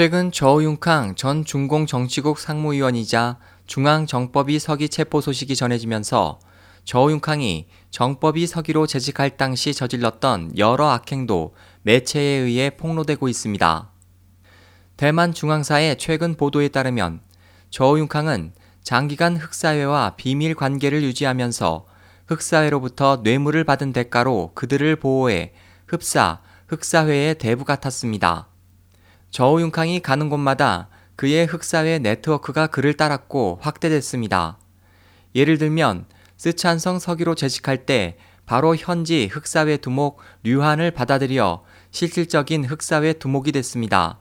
최근 저우융캉 전 중공 정치국 상무위원이자 중앙정법위 서기 체포 소식이 전해지면서 저우융캉이 정법위 서기로 재직할 당시 저질렀던 여러 악행도 매체에 의해 폭로되고 있습니다. 대만 중앙사의 최근 보도에 따르면 저우융캉은 장기간 흑사회와 비밀 관계를 유지하면서 흑사회로부터 뇌물을 받은 대가로 그들을 보호해 흡사, 흑사회의 대부 같았습니다. 저우융캉이 가는 곳마다 그의 흑사회 네트워크가 그를 따랐고 확대됐습니다. 예를 들면 스촨성 서기로 재직할 때 바로 현지 흑사회 두목 류한을 받아들여 실질적인 흑사회 두목이 됐습니다.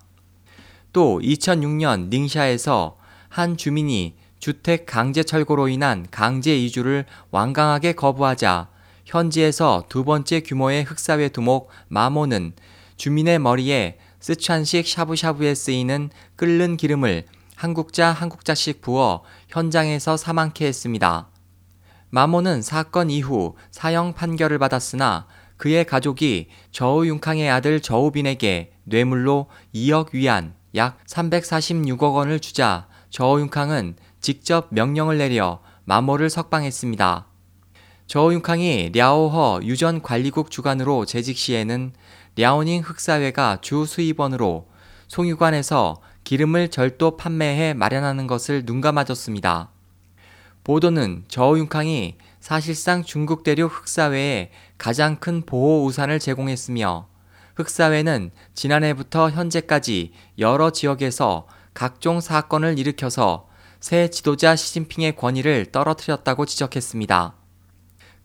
또 2006년 닝샤에서 한 주민이 주택 강제 철거로 인한 강제 이주를 완강하게 거부하자 현지에서 두 번째 규모의 흑사회 두목 마모는 주민의 머리에 스촨식 샤브샤브에 쓰이는 끓는 기름을 한국자 한국자씩 부어 현장에서 사망케 했습니다. 마모는 사건 이후 사형 판결을 받았으나 그의 가족이 저우융캉의 아들 저우빈에게 뇌물로 2억 위안 약 346억 원을 주자 저우융캉은 직접 명령을 내려 마모를 석방했습니다. 저우융캉이 랴오허 유전 관리국 주관으로 재직 시에는 랴오닝 흑사회가 주 수입원으로 송유관에서 기름을 절도 판매해 마련하는 것을 눈감아줬습니다. 보도는 저우융캉이 사실상 중국 대륙 흑사회에 가장 큰 보호 우산을 제공했으며 흑사회는 지난해부터 현재까지 여러 지역에서 각종 사건을 일으켜서 새 지도자 시진핑의 권위를 떨어뜨렸다고 지적했습니다.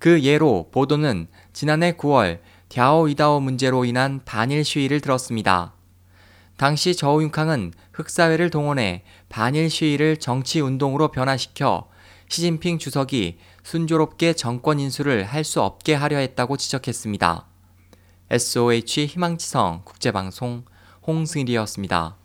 그 예로 보도는 지난해 9월 갸오 이다오 문제로 인한 반일 시위를 들었습니다. 당시 저우융캉은 흑사회를 동원해 반일 시위를 정치 운동으로 변화시켜 시진핑 주석이 순조롭게 정권 인수를 할 수 없게 하려 했다고 지적했습니다. SOH 희망지성 국제방송 홍승일이었습니다.